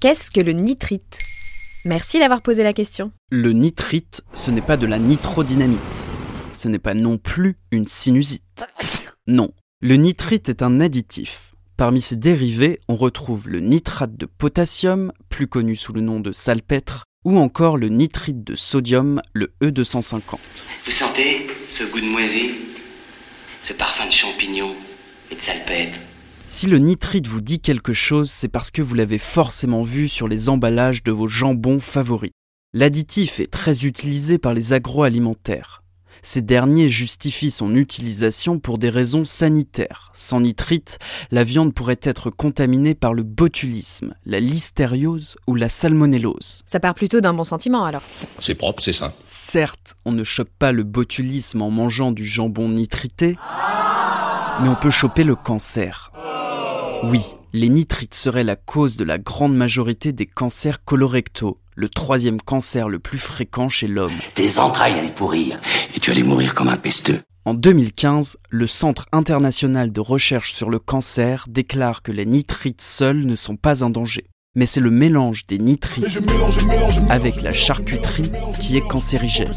Qu'est-ce que le nitrite? Merci d'avoir posé la question. Le nitrite, ce n'est pas de la nitrodynamite. Ce n'est pas non plus une sinusite. Non, le nitrite est un additif. Parmi ses dérivés, on retrouve le nitrate de potassium, plus connu sous le nom de salpêtre, ou encore le nitrite de sodium, le E250. Vous sentez ce goût de moisi Ce parfum de champignons et de salpêtre? Si le nitrite vous dit quelque chose, c'est parce que vous l'avez forcément vu sur les emballages de vos jambons favoris. L'additif est très utilisé par les agroalimentaires. Ces derniers justifient son utilisation pour des raisons sanitaires. Sans nitrite, la viande pourrait être contaminée par le botulisme, la listériose ou la salmonellose. Ça part plutôt d'un bon sentiment alors. C'est propre, c'est sain. Certes, on ne chope pas le botulisme en mangeant du jambon nitrité, mais on peut choper le cancer. Oui, les nitrites seraient la cause de la grande majorité des cancers colorectaux, le troisième cancer le plus fréquent chez l'homme. Tes entrailles allaient pourrir et tu allais mourir comme un pesteux. En 2015, le Centre international de recherche sur le cancer déclare que les nitrites seuls ne sont pas un danger. Mais c'est le mélange des nitrites avec la charcuterie qui est cancérigène.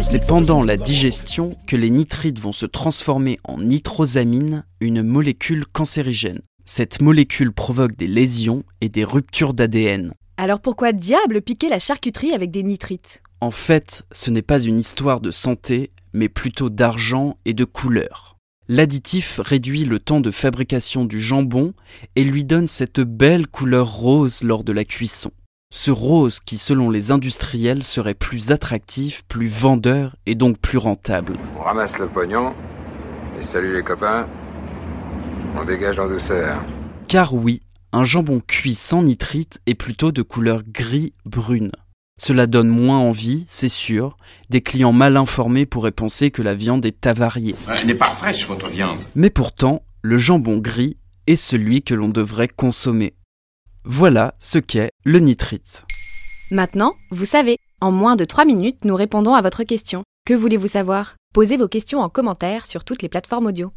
C'est pendant la digestion que les nitrites vont se transformer en nitrosamine, une molécule cancérigène. Cette molécule provoque des lésions et des ruptures d'ADN. Alors pourquoi diable piquer la charcuterie avec des nitrites? En fait, ce n'est pas une histoire de santé, mais plutôt d'argent et de couleur. L'additif réduit le temps de fabrication du jambon et lui donne cette belle couleur rose lors de la cuisson. Ce rose qui, selon les industriels, serait plus attractif, plus vendeur et donc plus rentable. On ramasse le pognon et salut les copains. On dégage en douceur. Car oui, un jambon cuit sans nitrite est plutôt de couleur gris-brune. Cela donne moins envie, c'est sûr. Des clients mal informés pourraient penser que la viande est avariée. Elle n'est pas fraîche, votre viande. Mais pourtant, le jambon gris est celui que l'on devrait consommer. Voilà ce qu'est le nitrite. Maintenant, vous savez, en moins de 3 minutes, nous répondons à votre question. Que voulez-vous savoir? Posez vos questions en commentaire sur toutes les plateformes audio.